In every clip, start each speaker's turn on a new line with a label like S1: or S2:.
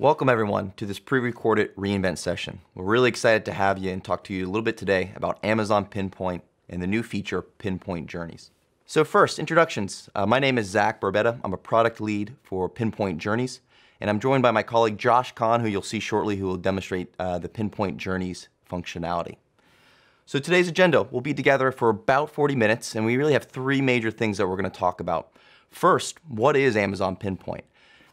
S1: Welcome everyone to this pre-recorded reInvent session. We're really excited to have you and talk to you a little bit today about Amazon Pinpoint and the new feature, Pinpoint Journeys. So first, introductions. Uh, my name is Zach Barbetta. I'm a product lead for Pinpoint Journeys, and I'm joined by my colleague Josh Kahn, who you'll see shortly, who will demonstrate uh, the Pinpoint Journeys functionality. So today's agenda, we'll be together for about 40 minutes, and we really have three major things that we're gonna talk about. First, what is Amazon Pinpoint?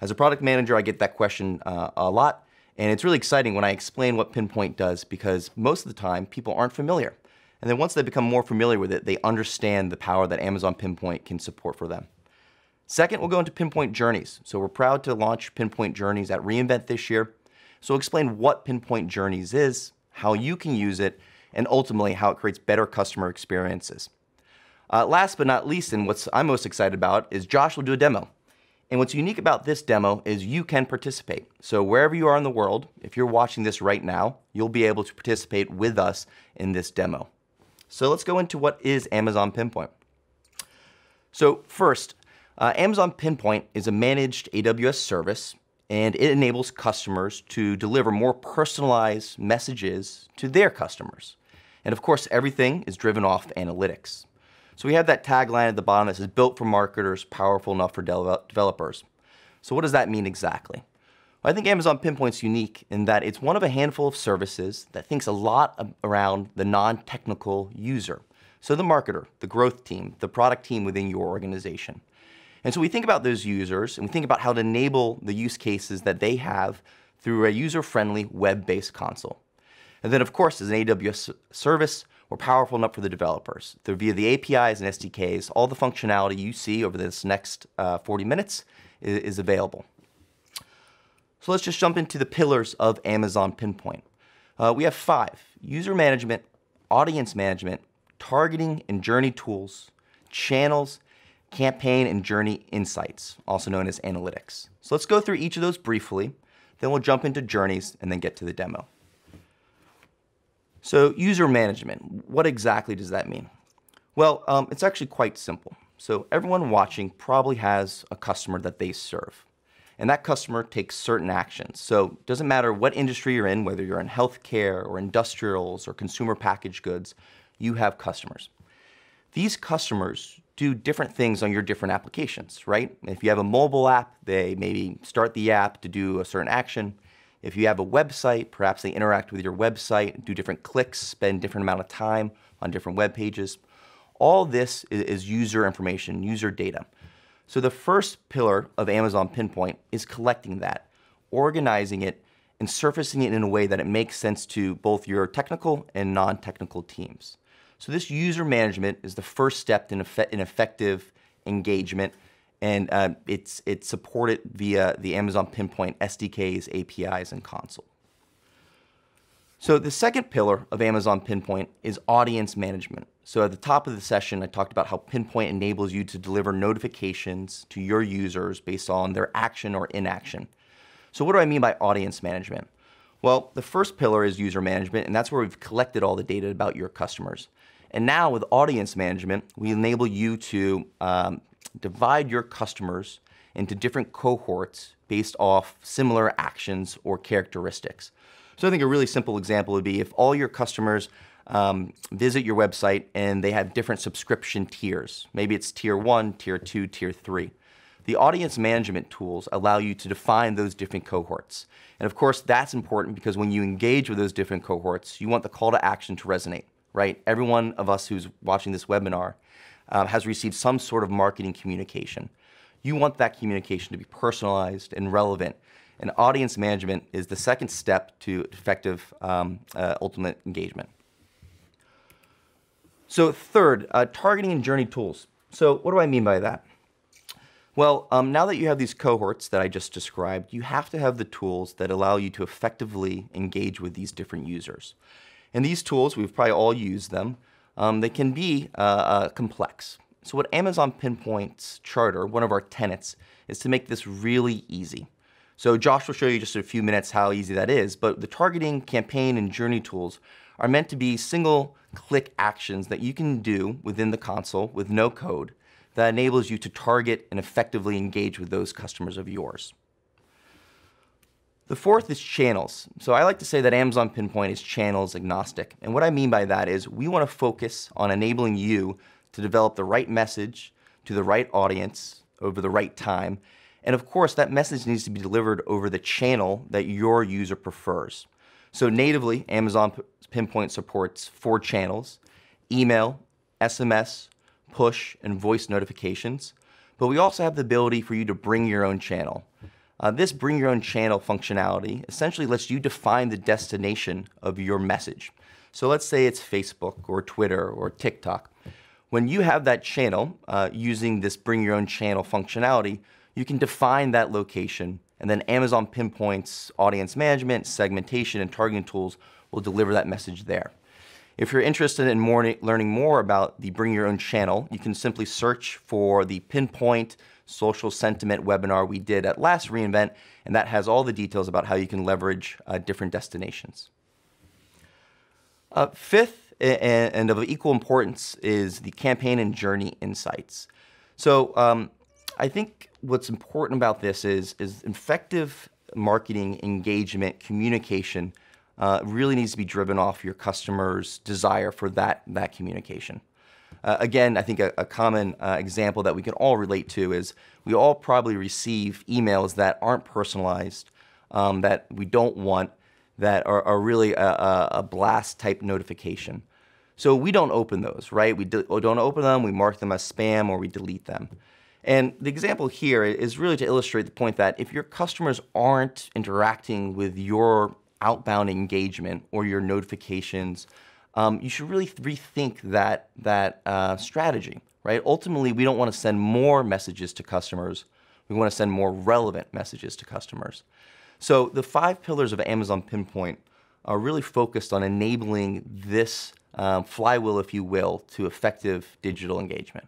S1: As a product manager, I get that question uh, a lot, and it's really exciting when I explain what Pinpoint does because most of the time people aren't familiar. And then once they become more familiar with it, they understand the power that Amazon Pinpoint can support for them. Second, we'll go into Pinpoint Journeys. So we're proud to launch Pinpoint Journeys at reInvent this year. So we'll explain what Pinpoint Journeys is, how you can use it, and ultimately how it creates better customer experiences. Uh, last but not least, and what I'm most excited about, is Josh will do a demo. And what's unique about this demo is you can participate. So wherever you are in the world, if you're watching this right now, you'll be able to participate with us in this demo. So let's go into what is Amazon Pinpoint. So first, uh, Amazon Pinpoint is a managed AWS service and it enables customers to deliver more personalized messages to their customers. And of course, everything is driven off analytics. So we have that tagline at the bottom that says built for marketers, powerful enough for de developers. So what does that mean exactly? Well, I think Amazon Pinpoint's unique in that it's one of a handful of services that thinks a lot around the non-technical user. So the marketer, the growth team, the product team within your organization. And so we think about those users and we think about how to enable the use cases that they have through a user-friendly web-based console. And then of course, as an AWS service, we're powerful enough for the developers. They're via the APIs and SDKs, all the functionality you see over this next uh, 40 minutes is, is available. So let's just jump into the pillars of Amazon Pinpoint. Uh, we have five, user management, audience management, targeting and journey tools, channels, campaign and journey insights, also known as analytics. So let's go through each of those briefly, then we'll jump into journeys and then get to the demo. So user management, what exactly does that mean? Well, um, it's actually quite simple. So everyone watching probably has a customer that they serve. And that customer takes certain actions. So it doesn't matter what industry you're in, whether you're in healthcare or industrials or consumer packaged goods, you have customers. These customers do different things on your different applications, right? If you have a mobile app, they maybe start the app to do a certain action. If you have a website, perhaps they interact with your website, do different clicks, spend different amount of time on different web pages. All this is user information, user data. So the first pillar of Amazon Pinpoint is collecting that, organizing it, and surfacing it in a way that it makes sense to both your technical and non-technical teams. So this user management is the first step in, effect effective engagement and uh, it's, it's supported via the Amazon Pinpoint SDKs, APIs, and console. So the second pillar of Amazon Pinpoint is audience management. So at the top of the session, I talked about how Pinpoint enables you to deliver notifications to your users based on their action or inaction. So what do I mean by audience management? Well, the first pillar is user management, and that's where we've collected all the data about your customers. And now with audience management, we enable you to um, divide your customers into different cohorts based off similar actions or characteristics. So I think a really simple example would be if all your customers um, visit your website and they have different subscription tiers. Maybe it's tier one, tier two, tier three. The audience management tools allow you to define those different cohorts. And of course, that's important because when you engage with those different cohorts, you want the call to action to resonate, right? Every one of us who's watching this webinar um, has received some sort of marketing communication. You want that communication to be personalized and relevant. And audience management is the second step to effective um, uh, ultimate engagement. So third, uh, targeting and journey tools. So what do I mean by that? Well, um, now that you have these cohorts that I just described, you have to have the tools that allow you to effectively engage with these different users. And these tools, we've probably all used them, um, they can be uh, uh, complex. So what Amazon Pinpoint's charter, one of our tenets, is to make this really easy. So Josh will show you just in a few minutes how easy that is, but the targeting, campaign, and journey tools are meant to be single click actions that you can do within the console with no code that enables you to target and effectively engage with those customers of yours. The fourth is channels. So I like to say that Amazon Pinpoint is channels agnostic. And what I mean by that is we want to focus on enabling you to develop the right message to the right audience over the right time. And of course, that message needs to be delivered over the channel that your user prefers. So natively, Amazon Pinpoint supports four channels, email, SMS, push, and voice notifications. But we also have the ability for you to bring your own channel. Uh, this bring your own channel functionality essentially lets you define the destination of your message. So let's say it's Facebook or Twitter or TikTok. When you have that channel uh, using this bring your own channel functionality, you can define that location and then Amazon Pinpoint's audience management, segmentation, and targeting tools will deliver that message there. If you're interested in more, learning more about the Bring Your Own Channel, you can simply search for the Pinpoint social sentiment webinar we did at last reInvent, and that has all the details about how you can leverage uh, different destinations. Uh, fifth, and, of equal importance, is the campaign and journey insights. So um, I think what's important about this is, is effective marketing, engagement, communication uh, really needs to be driven off your customer's desire for that, that communication. Uh, again, I think a, a common uh, example that we can all relate to is we all probably receive emails that aren't personalized, um, that we don't want, that are, are really a, a, blast type notification. So we don't open those, right? We do, don't open them, we mark them as spam, or we delete them. And the example here is really to illustrate the point that if your customers aren't interacting with your outbound engagement or your notifications, um, you should really rethink that, that uh, strategy, right? Ultimately, we don't want to send more messages to customers. We want to send more relevant messages to customers. So the five pillars of Amazon Pinpoint are really focused on enabling this um, flywheel, if you will, to effective digital engagement.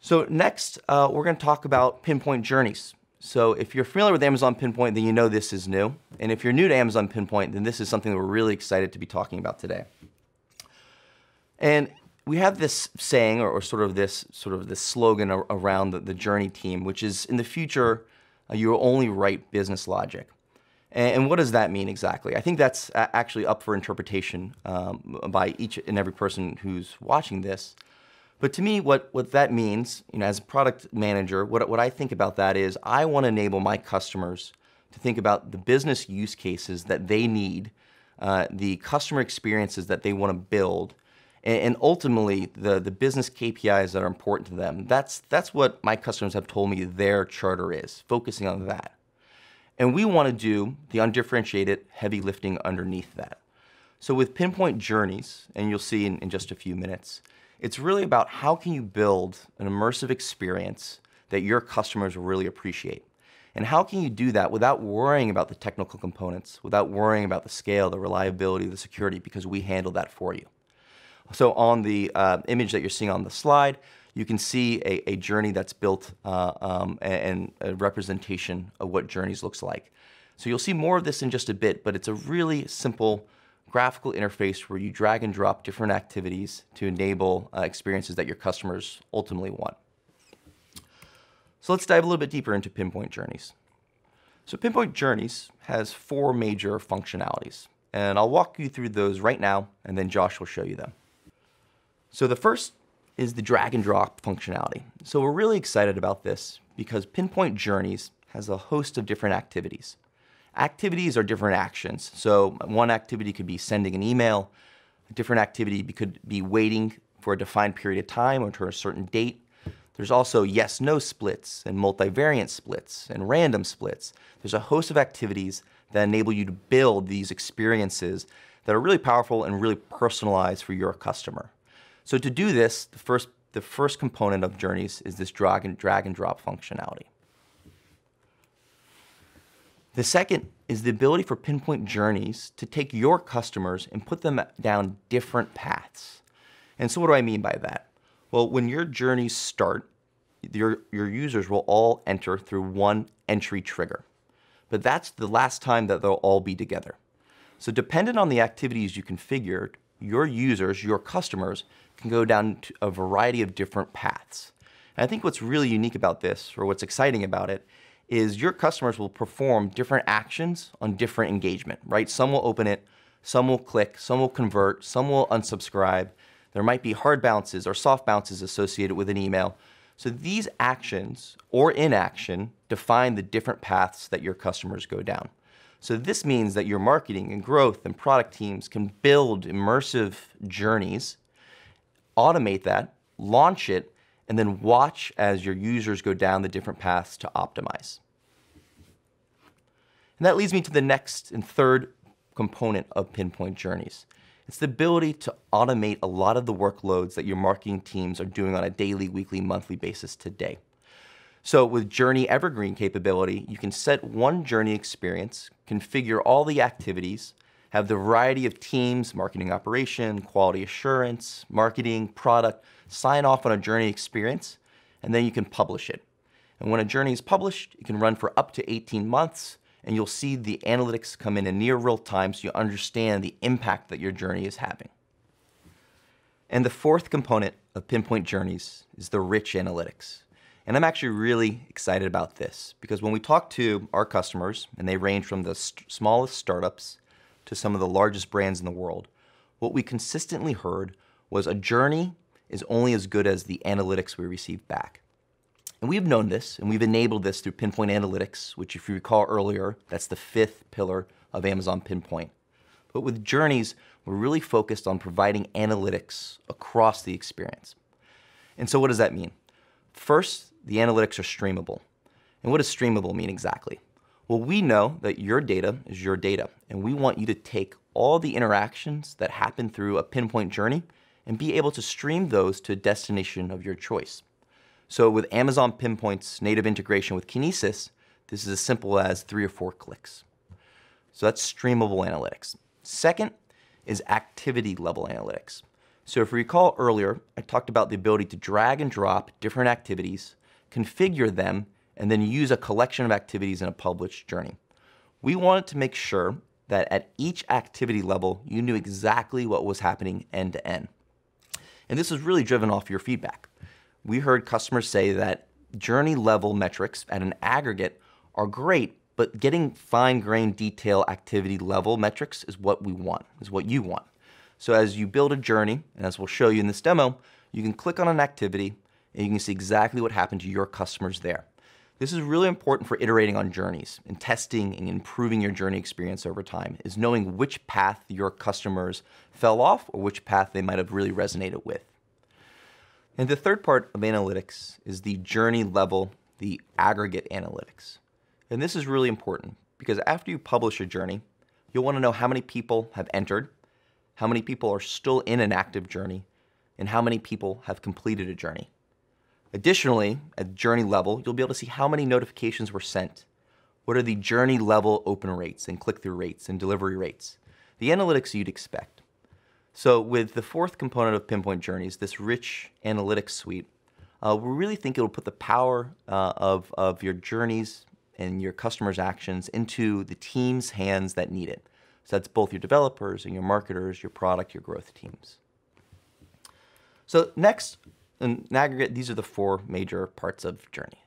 S1: So next, uh, we're going to talk about pinpoint journeys. So if you're familiar with Amazon Pinpoint, then you know this is new. And if you're new to Amazon Pinpoint, then this is something that we're really excited to be talking about today. And we have this saying, or, or sort of this sort of this slogan around the, the Journey team, which is in the future, uh, you will only write business logic. And, and, what does that mean exactly? I think that's actually up for interpretation um, by each and every person who's watching this. But to me, what, what that means, you know, as a product manager, what, what I think about that is I want to enable my customers to think about the business use cases that they need, uh, the customer experiences that they want to build, and, and, ultimately the, the business KPIs that are important to them. That's, that's what my customers have told me their charter is, focusing on that. And we want to do the undifferentiated heavy lifting underneath that. So with pinpoint journeys, and you'll see in, in just a few minutes, it's really about how can you build an immersive experience that your customers really appreciate. And how can you do that without worrying about the technical components, without worrying about the scale, the reliability, the security, because we handle that for you. So on the uh, image that you're seeing on the slide, you can see a, a journey that's built uh, um, and a representation of what journeys looks like. So you'll see more of this in just a bit, but it's a really simple graphical interface where you drag and drop different activities to enable uh, experiences that your customers ultimately want. So let's dive a little bit deeper into Pinpoint Journeys. So Pinpoint Journeys has four major functionalities, and I'll walk you through those right now, and then Josh will show you them. So the first is the drag and drop functionality. So we're really excited about this because Pinpoint Journeys has a host of different activities. Activities are different actions. So one activity could be sending an email. A different activity could be waiting for a defined period of time or to a certain date. There's also yes-no splits and multivariate splits and random splits. There's a host of activities that enable you to build these experiences that are really powerful and really personalized for your customer. So to do this, the first, the first component of Journeys is this drag and, drag and drop functionality. The second is the ability for Pinpoint Journeys to take your customers and put them down different paths. And so what do I mean by that? Well, when your journeys start, your, your users will all enter through one entry trigger. But that's the last time that they'll all be together. So dependent on the activities you configured, your users, your customers, can go down a variety of different paths. And I think what's really unique about this, or what's exciting about it, is your customers will perform different actions on different engagement, right? Some will open it, some will click, some will convert, some will unsubscribe. There might be hard bounces or soft bounces associated with an email. So these actions or inaction define the different paths that your customers go down. So this means that your marketing and growth and product teams can build immersive journeys, automate that, launch it, and then watch as your users go down the different paths to optimize. And that leads me to the next and third component of Pinpoint Journeys. It's the ability to automate a lot of the workloads that your marketing teams are doing on a daily, weekly, monthly basis today. So with Journey Evergreen capability, you can set one journey experience, configure all the activities, have the variety of teams, marketing operation, quality assurance, marketing, product, sign off on a journey experience, and then you can publish it. And when a journey is published, it can run for up to 18 months, and you'll see the analytics come in in near real time so you understand the impact that your journey is having. And the fourth component of Pinpoint Journeys is the rich analytics. And I'm actually really excited about this because when we talk to our customers, and they range from the st smallest startups to some of the largest brands in the world, what we consistently heard was a journey is only as good as the analytics we receive back. And we've known this, and we've enabled this through Pinpoint Analytics, which if you recall earlier, that's the fifth pillar of Amazon Pinpoint. But with Journeys, we're really focused on providing analytics across the experience. And so what does that mean? First, the analytics are streamable. And what does streamable mean exactly? Well, we know that your data is your data, and we want you to take all the interactions that happen through a pinpoint journey and be able to stream those to a destination of your choice. So with Amazon Pinpoint's native integration with Kinesis, this is as simple as three or four clicks. So that's streamable analytics. Second is activity level analytics. So if you recall earlier, I talked about the ability to drag and drop different activities, configure them, and then use a collection of activities in a published journey. We wanted to make sure that at each activity level, you knew exactly what was happening end to end. And this was really driven off your feedback we heard customers say that journey level metrics at an aggregate are great, but getting fine grained detail activity level metrics is what we want, is what you want. So as you build a journey, and as we'll show you in this demo, you can click on an activity and you can see exactly what happened to your customers there. This is really important for iterating on journeys and testing and improving your journey experience over time, is knowing which path your customers fell off or which path they might have really resonated with. And the third part of analytics is the journey level, the aggregate analytics. And this is really important because after you publish a journey, you'll want to know how many people have entered, how many people are still in an active journey, and how many people have completed a journey. Additionally, at journey level, you'll be able to see how many notifications were sent. What are the journey level open rates and click-through rates and delivery rates? The analytics you'd expect. So with the fourth component of Pinpoint Journeys, this rich analytics suite, uh, we really think it'll put the power uh, of, of your journeys and your customers' actions into the team's hands that need it. So that's both your developers and your marketers, your product, your growth teams. So next, in aggregate, these are the four major parts of Journey.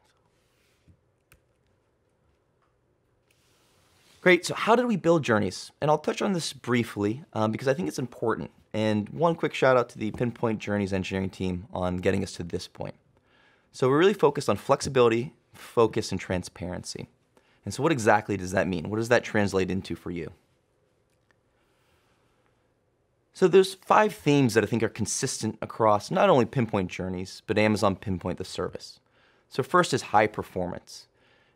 S1: Great, so how did we build journeys? And I'll touch on this briefly um, because I think it's important. And one quick shout out to the Pinpoint Journeys engineering team on getting us to this point. So we're really focused on flexibility, focus, and transparency. And so what exactly does that mean? What does that translate into for you? So there's five themes that I think are consistent across not only Pinpoint Journeys, but Amazon Pinpoint the service. So first is high performance.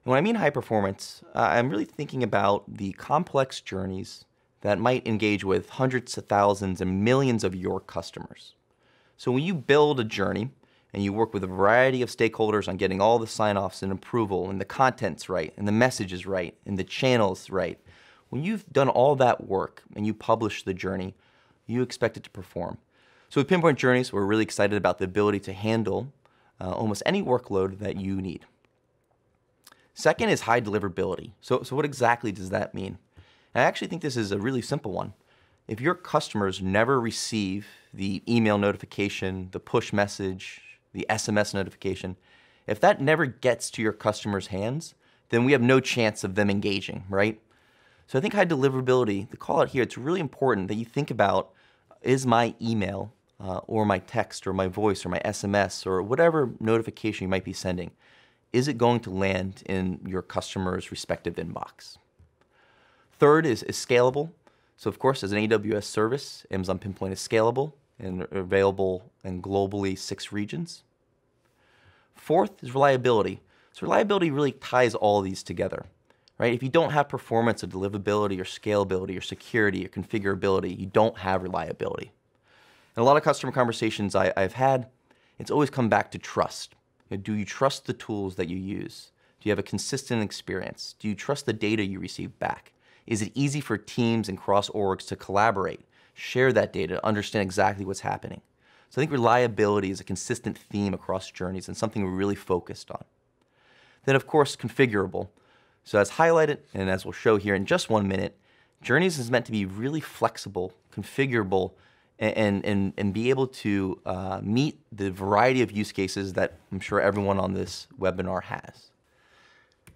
S1: And when I mean high performance, uh, I'm really thinking about the complex journeys that might engage with hundreds of thousands and millions of your customers. So when you build a journey and you work with a variety of stakeholders on getting all the sign-offs and approval and the contents right and the messages right and the channels right, when you've done all that work and you publish the journey, you expect it to perform. So with Pinpoint Journeys, we're really excited about the ability to handle uh, almost any workload that you need. Second is high deliverability. So, so what exactly does that mean? I actually think this is a really simple one. If your customers never receive the email notification, the push message, the SMS notification, if that never gets to your customers' hands, then we have no chance of them engaging, right? So I think high deliverability, the call out here, it's really important that you think about is my email uh, or my text or my voice or my SMS or whatever notification you might be sending, is it going to land in your customer's respective inbox? Third is, is scalable. So of course, as an AWS service, Amazon Pinpoint is scalable and available in globally six regions. Fourth is reliability. So reliability really ties all these together, right? If you don't have performance or deliverability or scalability or security or configurability, you don't have reliability. In a lot of customer conversations I, have had, it's always come back to trust. You know, do you trust the tools that you use? Do you have a consistent experience? Do you trust the data you receive back? Is it easy for teams and cross orgs to collaborate, share that data, understand exactly what's happening? So I think reliability is a consistent theme across journeys and something we're really focused on. Then of course, configurable. So as highlighted, and as we'll show here in just one minute, Journeys is meant to be really flexible, configurable, and, and, and be able to uh, meet the variety of use cases that I'm sure everyone on this webinar has.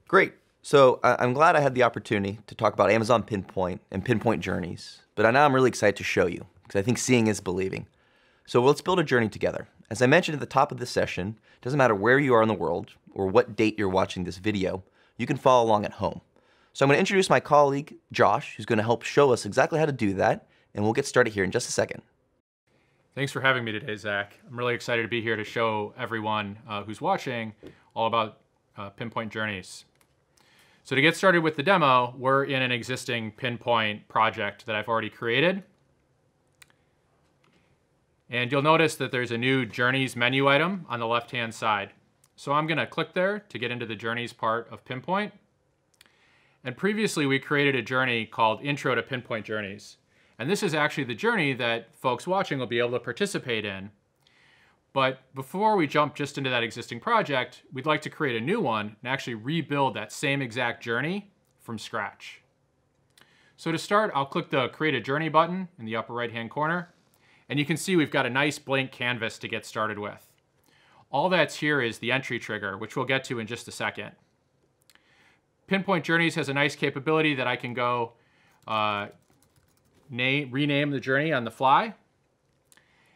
S1: Great. So I'm glad I had the opportunity to talk about Amazon Pinpoint and Pinpoint Journeys, but now I'm really excited to show you because I think seeing is believing. So let's build a journey together. As I mentioned at the top of this session, it doesn't matter where you are in the world or what date you're watching this video, you can follow along at home. So I'm going to introduce my colleague, Josh, who's going to help show us exactly how to do that, and we'll get started here in just a second.
S2: Thanks for having me today, Zach. I'm really excited to be here to show everyone uh, who's watching all about uh, Pinpoint Journeys. So to get started with the demo, we're in an existing Pinpoint project that I've already created. And you'll notice that there's a new Journeys menu item on the left-hand side. So I'm gonna click there to get into the Journeys part of Pinpoint. And previously we created a journey called Intro to Pinpoint Journeys. And this is actually the journey that folks watching will be able to participate in. But before we jump just into that existing project, we'd like to create a new one and actually rebuild that same exact journey from scratch. So to start, I'll click the Create a Journey button in the upper right-hand corner. And you can see we've got a nice blank canvas to get started with. All that's here is the entry trigger, which we'll get to in just a second. Pinpoint Journeys has a nice capability that I can go uh, name, rename the journey on the fly.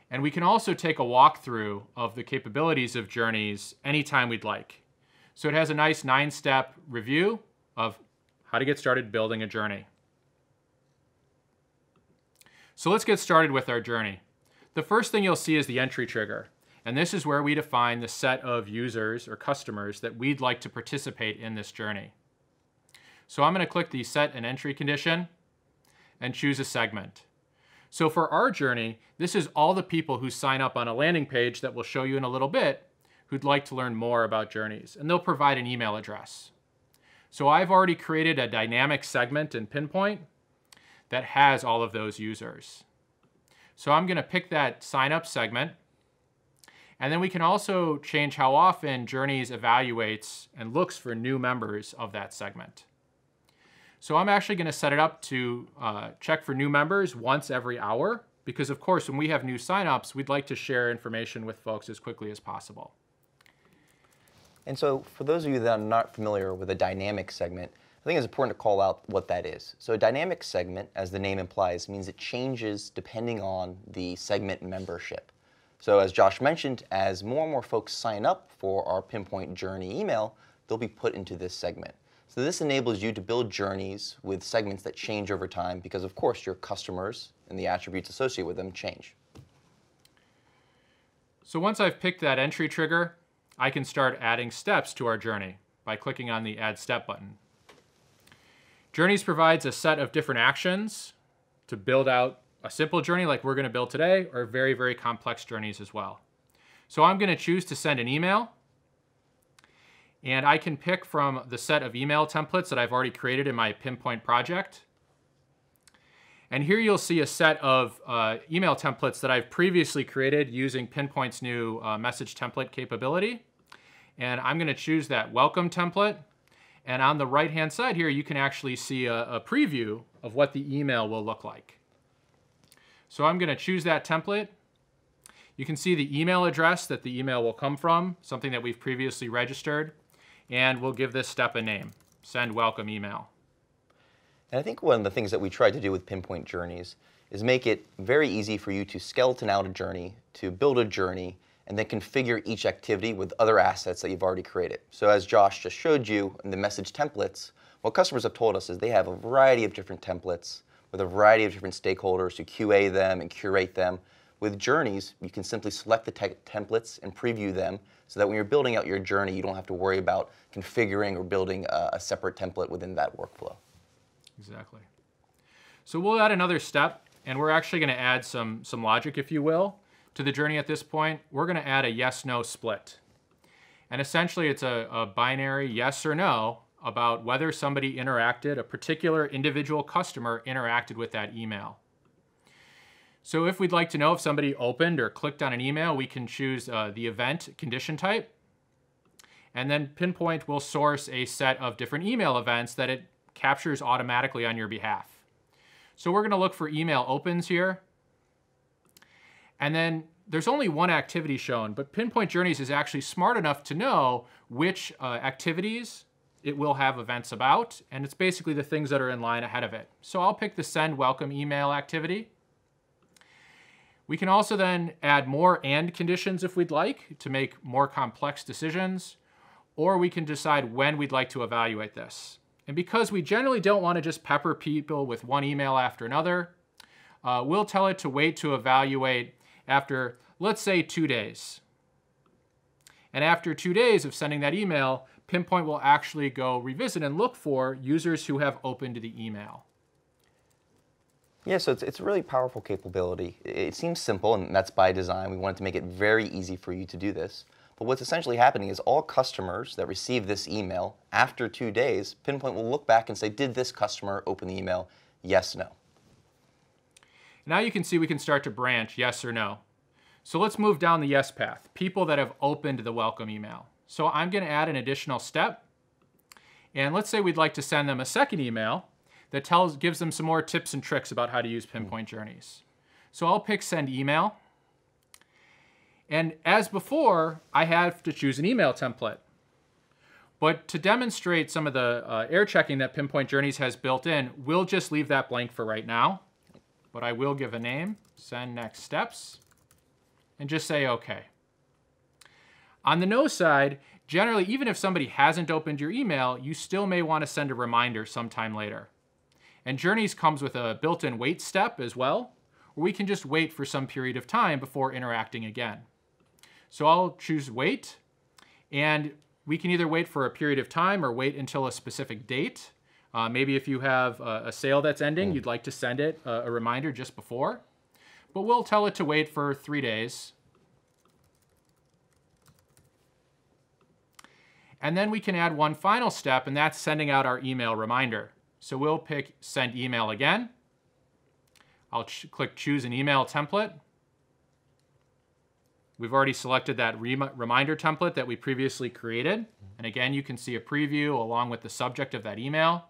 S2: And we can also take a walkthrough of the capabilities of journeys anytime we'd like. So it has a nice nine-step review of how to get started building a journey. So let's get started with our journey. The first thing you'll see is the entry trigger. And this is where we define the set of users or customers that we'd like to participate in this journey. So I'm going to click the set an entry condition and choose a segment. So for our journey, this is all the people who sign up on a landing page that we'll show you in a little bit who'd like to learn more about journeys, and they'll provide an email address. So I've already created a dynamic segment in Pinpoint that has all of those users. So I'm gonna pick that sign up segment, and then we can also change how often Journeys evaluates and looks for new members of that segment. So I'm actually going to set it up to uh, check for new members once every hour because of course when we have new signups, we'd like to share information with folks as quickly as possible.
S1: And so for those of you that are not familiar with a dynamic segment, I think it's important to call out what that is. So a dynamic segment, as the name implies, means it changes depending on the segment membership. So as Josh mentioned, as more and more folks sign up for our Pinpoint Journey email, they'll be put into this segment. So this enables you to build journeys with segments that change over time because, of course, your customers and the attributes associated with them change.
S2: So once I've picked that entry trigger, I can start adding steps to our journey by clicking on the Add Step button. Journeys provides a set of different actions to build out a simple journey like we're going to build today or very, very complex journeys as well. So I'm going to choose to send an email and I can pick from the set of email templates that I've already created in my Pinpoint project. And here you'll see a set of uh, email templates that I've previously created using Pinpoint's new uh, message template capability. And I'm gonna choose that welcome template. And on the right-hand side here, you can actually see a, a preview of what the email will look like. So I'm gonna choose that template. You can see the email address that the email will come from, something that we've previously registered and we'll give this step a name. send welcome email.
S1: And I think one of the things that we tried to do with Pinpoint Journeys is make it very easy for you to skeleton out a journey, to build a journey, and then configure each activity with other assets that you've already created. So as Josh just showed you in the message templates, what customers have told us is they have a variety of different templates with a variety of different stakeholders who QA them and curate them. With journeys, you can simply select the templates and preview them so that when you're building out your journey, you don't have to worry about configuring or building a, a separate template within that workflow.
S2: Exactly. So we'll add another step, and we're actually going to add some, some logic, if you will, to the journey at this point. We're going to add a yes-no split. And essentially, it's a, a binary yes or no about whether somebody interacted, a particular individual customer interacted with that email. So if we'd like to know if somebody opened or clicked on an email, we can choose uh, the event condition type. And then Pinpoint will source a set of different email events that it captures automatically on your behalf. So we're going to look for email opens here. And then there's only one activity shown, but Pinpoint Journeys is actually smart enough to know which uh, activities it will have events about, and it's basically the things that are in line ahead of it. So I'll pick the send welcome email activity. We can also then add more and conditions if we'd like to make more complex decisions, or we can decide when we'd like to evaluate this. And because we generally don't want to just pepper people with one email after another, uh, we'll tell it to wait to evaluate after, let's say, two days. And after two days of sending that email, Pinpoint will actually go revisit and look for users who have opened the email.
S1: Yeah, so it's, it's a really powerful capability. It seems simple, and that's by design. We wanted to make it very easy for you to do this. But what's essentially happening is all customers that receive this email, after two days, Pinpoint will look back and say, did this customer open the email? Yes, no.
S2: Now you can see we can start to branch yes or no. So let's move down the yes path, people that have opened the welcome email. So I'm going to add an additional step. And let's say we'd like to send them a second email that tells, gives them some more tips and tricks about how to use Pinpoint Journeys. So I'll pick Send Email. And as before, I have to choose an email template. But to demonstrate some of the uh, error checking that Pinpoint Journeys has built in, we'll just leave that blank for right now. But I will give a name, send next steps, and just say OK. On the no side, generally, even if somebody hasn't opened your email, you still may want to send a reminder sometime later. And Journeys comes with a built-in wait step as well, where we can just wait for some period of time before interacting again. So I'll choose wait, and we can either wait for a period of time or wait until a specific date. Uh, maybe if you have a, a sale that's ending, mm. you'd like to send it a, a reminder just before. But we'll tell it to wait for three days And then we can add one final step, and that's sending out our email reminder. So we'll pick Send Email again. I'll ch click Choose an Email Template. We've already selected that reminder template that we previously created. And again, you can see a preview along with the subject of that email.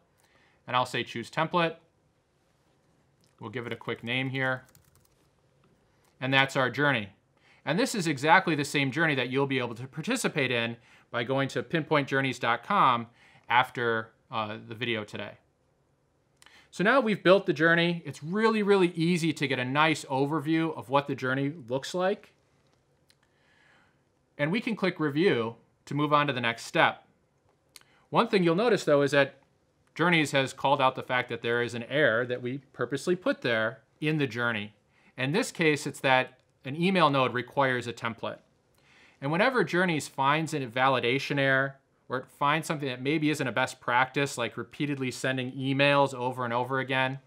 S2: And I'll say Choose Template. We'll give it a quick name here. And that's our journey. And this is exactly the same journey that you'll be able to participate in by going to pinpointjourneys.com after uh, the video today. So now we've built the journey. It's really, really easy to get a nice overview of what the journey looks like. And we can click review to move on to the next step. One thing you'll notice though is that Journeys has called out the fact that there is an error that we purposely put there in the journey. In this case, it's that an email node requires a template. And whenever Journeys finds a validation error, or it finds something that maybe isn't a best practice, like repeatedly sending emails over and over again,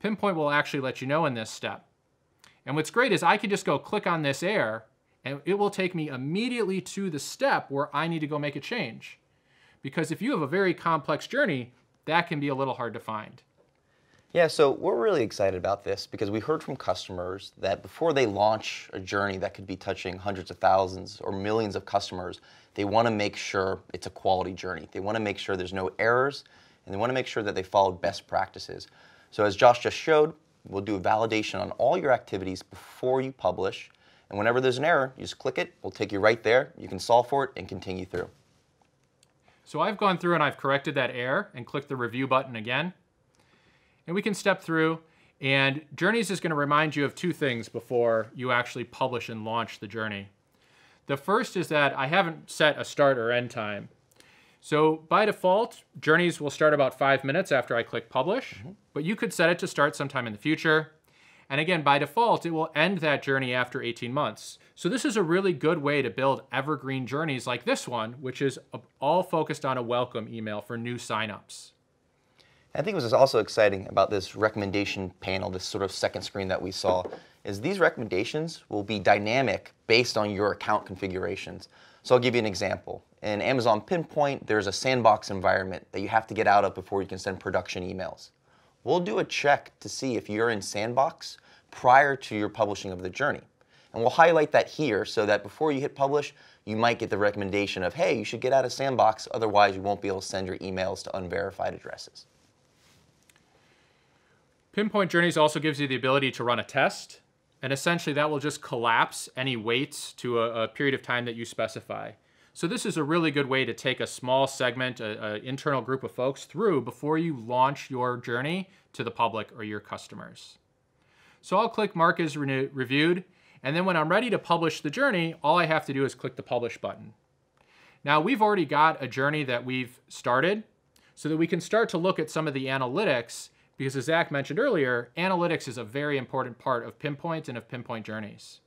S2: Pinpoint will actually let you know in this step. And what's great is I can just go click on this error, and it will take me immediately to the step where I need to go make a change. Because if you have a very complex journey, that can be a little hard to find.
S1: Yeah, so we're really excited about this because we heard from customers that before they launch a journey that could be touching hundreds of thousands or millions of customers, they want to make sure it's a quality journey. They want to make sure there's no errors, and they want to make sure that they followed best practices. So as Josh just showed, we'll do a validation on all your activities before you publish, and whenever there's an error, you just click it, we'll take you right there, you can solve for it, and continue through.
S2: So I've gone through and I've corrected that error and clicked the review button again. And we can step through and Journeys is going to remind you of two things before you actually publish and launch the journey. The first is that I haven't set a start or end time. So by default, Journeys will start about five minutes after I click publish, mm -hmm. but you could set it to start sometime in the future. And again, by default, it will end that journey after 18 months. So this is a really good way to build evergreen journeys like this one, which is all focused on a welcome email for new signups.
S1: I think what was also exciting about this recommendation panel, this sort of second screen that we saw, is these recommendations will be dynamic based on your account configurations. So I'll give you an example. In Amazon Pinpoint, there's a sandbox environment that you have to get out of before you can send production emails. We'll do a check to see if you're in sandbox prior to your publishing of the journey. And we'll highlight that here so that before you hit publish, you might get the recommendation of, hey, you should get out of sandbox, otherwise you won't be able to send your emails to unverified addresses.
S2: Pinpoint Journeys also gives you the ability to run a test, and essentially that will just collapse any waits to a, a period of time that you specify. So this is a really good way to take a small segment, an internal group of folks through before you launch your journey to the public or your customers. So I'll click Mark as re reviewed, and then when I'm ready to publish the journey, all I have to do is click the Publish button. Now we've already got a journey that we've started so that we can start to look at some of the analytics because as Zach mentioned earlier, analytics is a very important part of Pinpoint and of Pinpoint Journeys.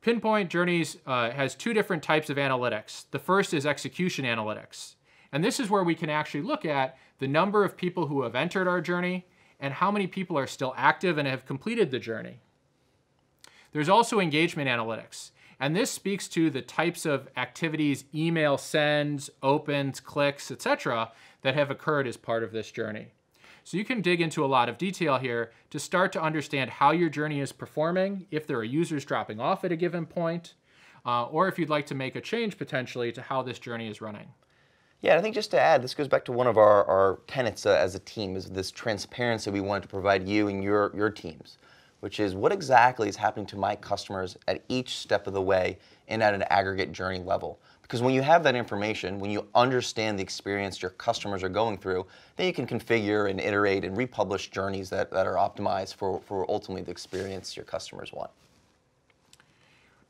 S2: Pinpoint Journeys uh, has two different types of analytics. The first is execution analytics. And this is where we can actually look at the number of people who have entered our journey and how many people are still active and have completed the journey. There's also engagement analytics. And this speaks to the types of activities, email sends, opens, clicks, etc., that have occurred as part of this journey. So you can dig into a lot of detail here to start to understand how your journey is performing, if there are users dropping off at a given point, uh, or if you'd like to make a change potentially to how this journey is running.
S1: Yeah, I think just to add, this goes back to one of our, our tenets uh, as a team, is this transparency we want to provide you and your, your teams, which is what exactly is happening to my customers at each step of the way and at an aggregate journey level. Because when you have that information, when you understand the experience your customers are going through, then you can configure and iterate and republish journeys that, that are optimized for, for ultimately the experience your customers want.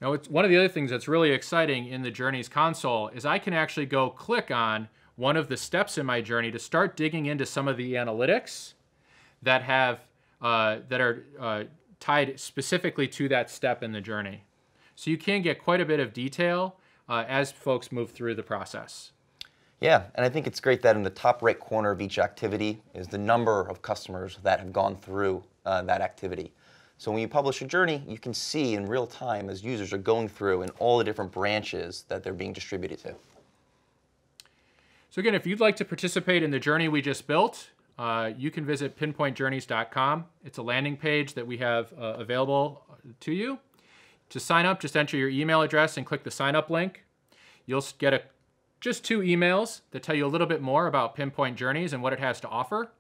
S2: Now, it's, one of the other things that's really exciting in the Journeys console is I can actually go click on one of the steps in my journey to start digging into some of the analytics that have uh, that are uh, tied specifically to that step in the journey. So you can get quite a bit of detail uh, as folks move through the process.
S1: Yeah, and I think it's great that in the top right corner of each activity is the number of customers that have gone through uh, that activity. So when you publish a journey, you can see in real time as users are going through in all the different branches that they're being distributed to.
S2: So again, if you'd like to participate in the journey we just built, uh, you can visit pinpointjourneys.com. It's a landing page that we have uh, available to you. To sign up, just enter your email address and click the sign up link. You'll get a, just two emails that tell you a little bit more about Pinpoint Journeys and what it has to offer.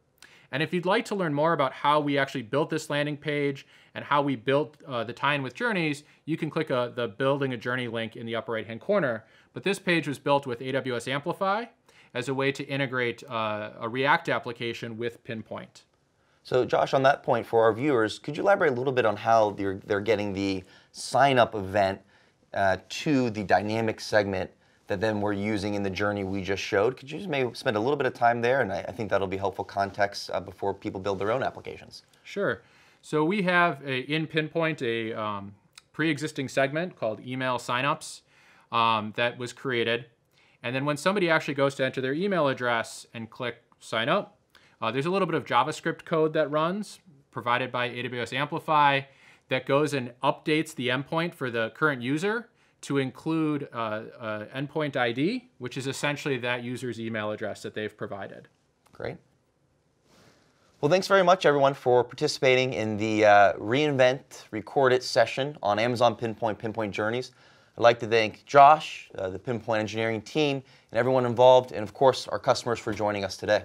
S2: And if you'd like to learn more about how we actually built this landing page and how we built uh, the tie-in with Journeys, you can click a, uh, the Building a Journey link in the upper right-hand corner. But this page was built with AWS Amplify as a way to integrate uh, a React application with Pinpoint.
S1: So Josh, on that point for our viewers, could you elaborate a little bit on how they're, they're getting the sign-up event uh, to the dynamic segment that then we're using in the journey we just showed? Could you just maybe spend a little bit of time there? And I, I think that'll be helpful context uh, before people build their own applications.
S2: Sure. So we have a, in Pinpoint a um, pre-existing segment called email signups um, that was created. And then when somebody actually goes to enter their email address and click sign up, uh, there's a little bit of JavaScript code that runs provided by AWS Amplify that goes and updates the endpoint for the current user to include uh, uh, endpoint ID, which is essentially that user's email address that they've provided.
S1: Great. Well, thanks very much, everyone, for participating in the uh, reInvent Record It session on Amazon Pinpoint Pinpoint Journeys. I'd like to thank Josh, uh, the Pinpoint engineering team, and everyone involved, and of course, our customers for joining us today.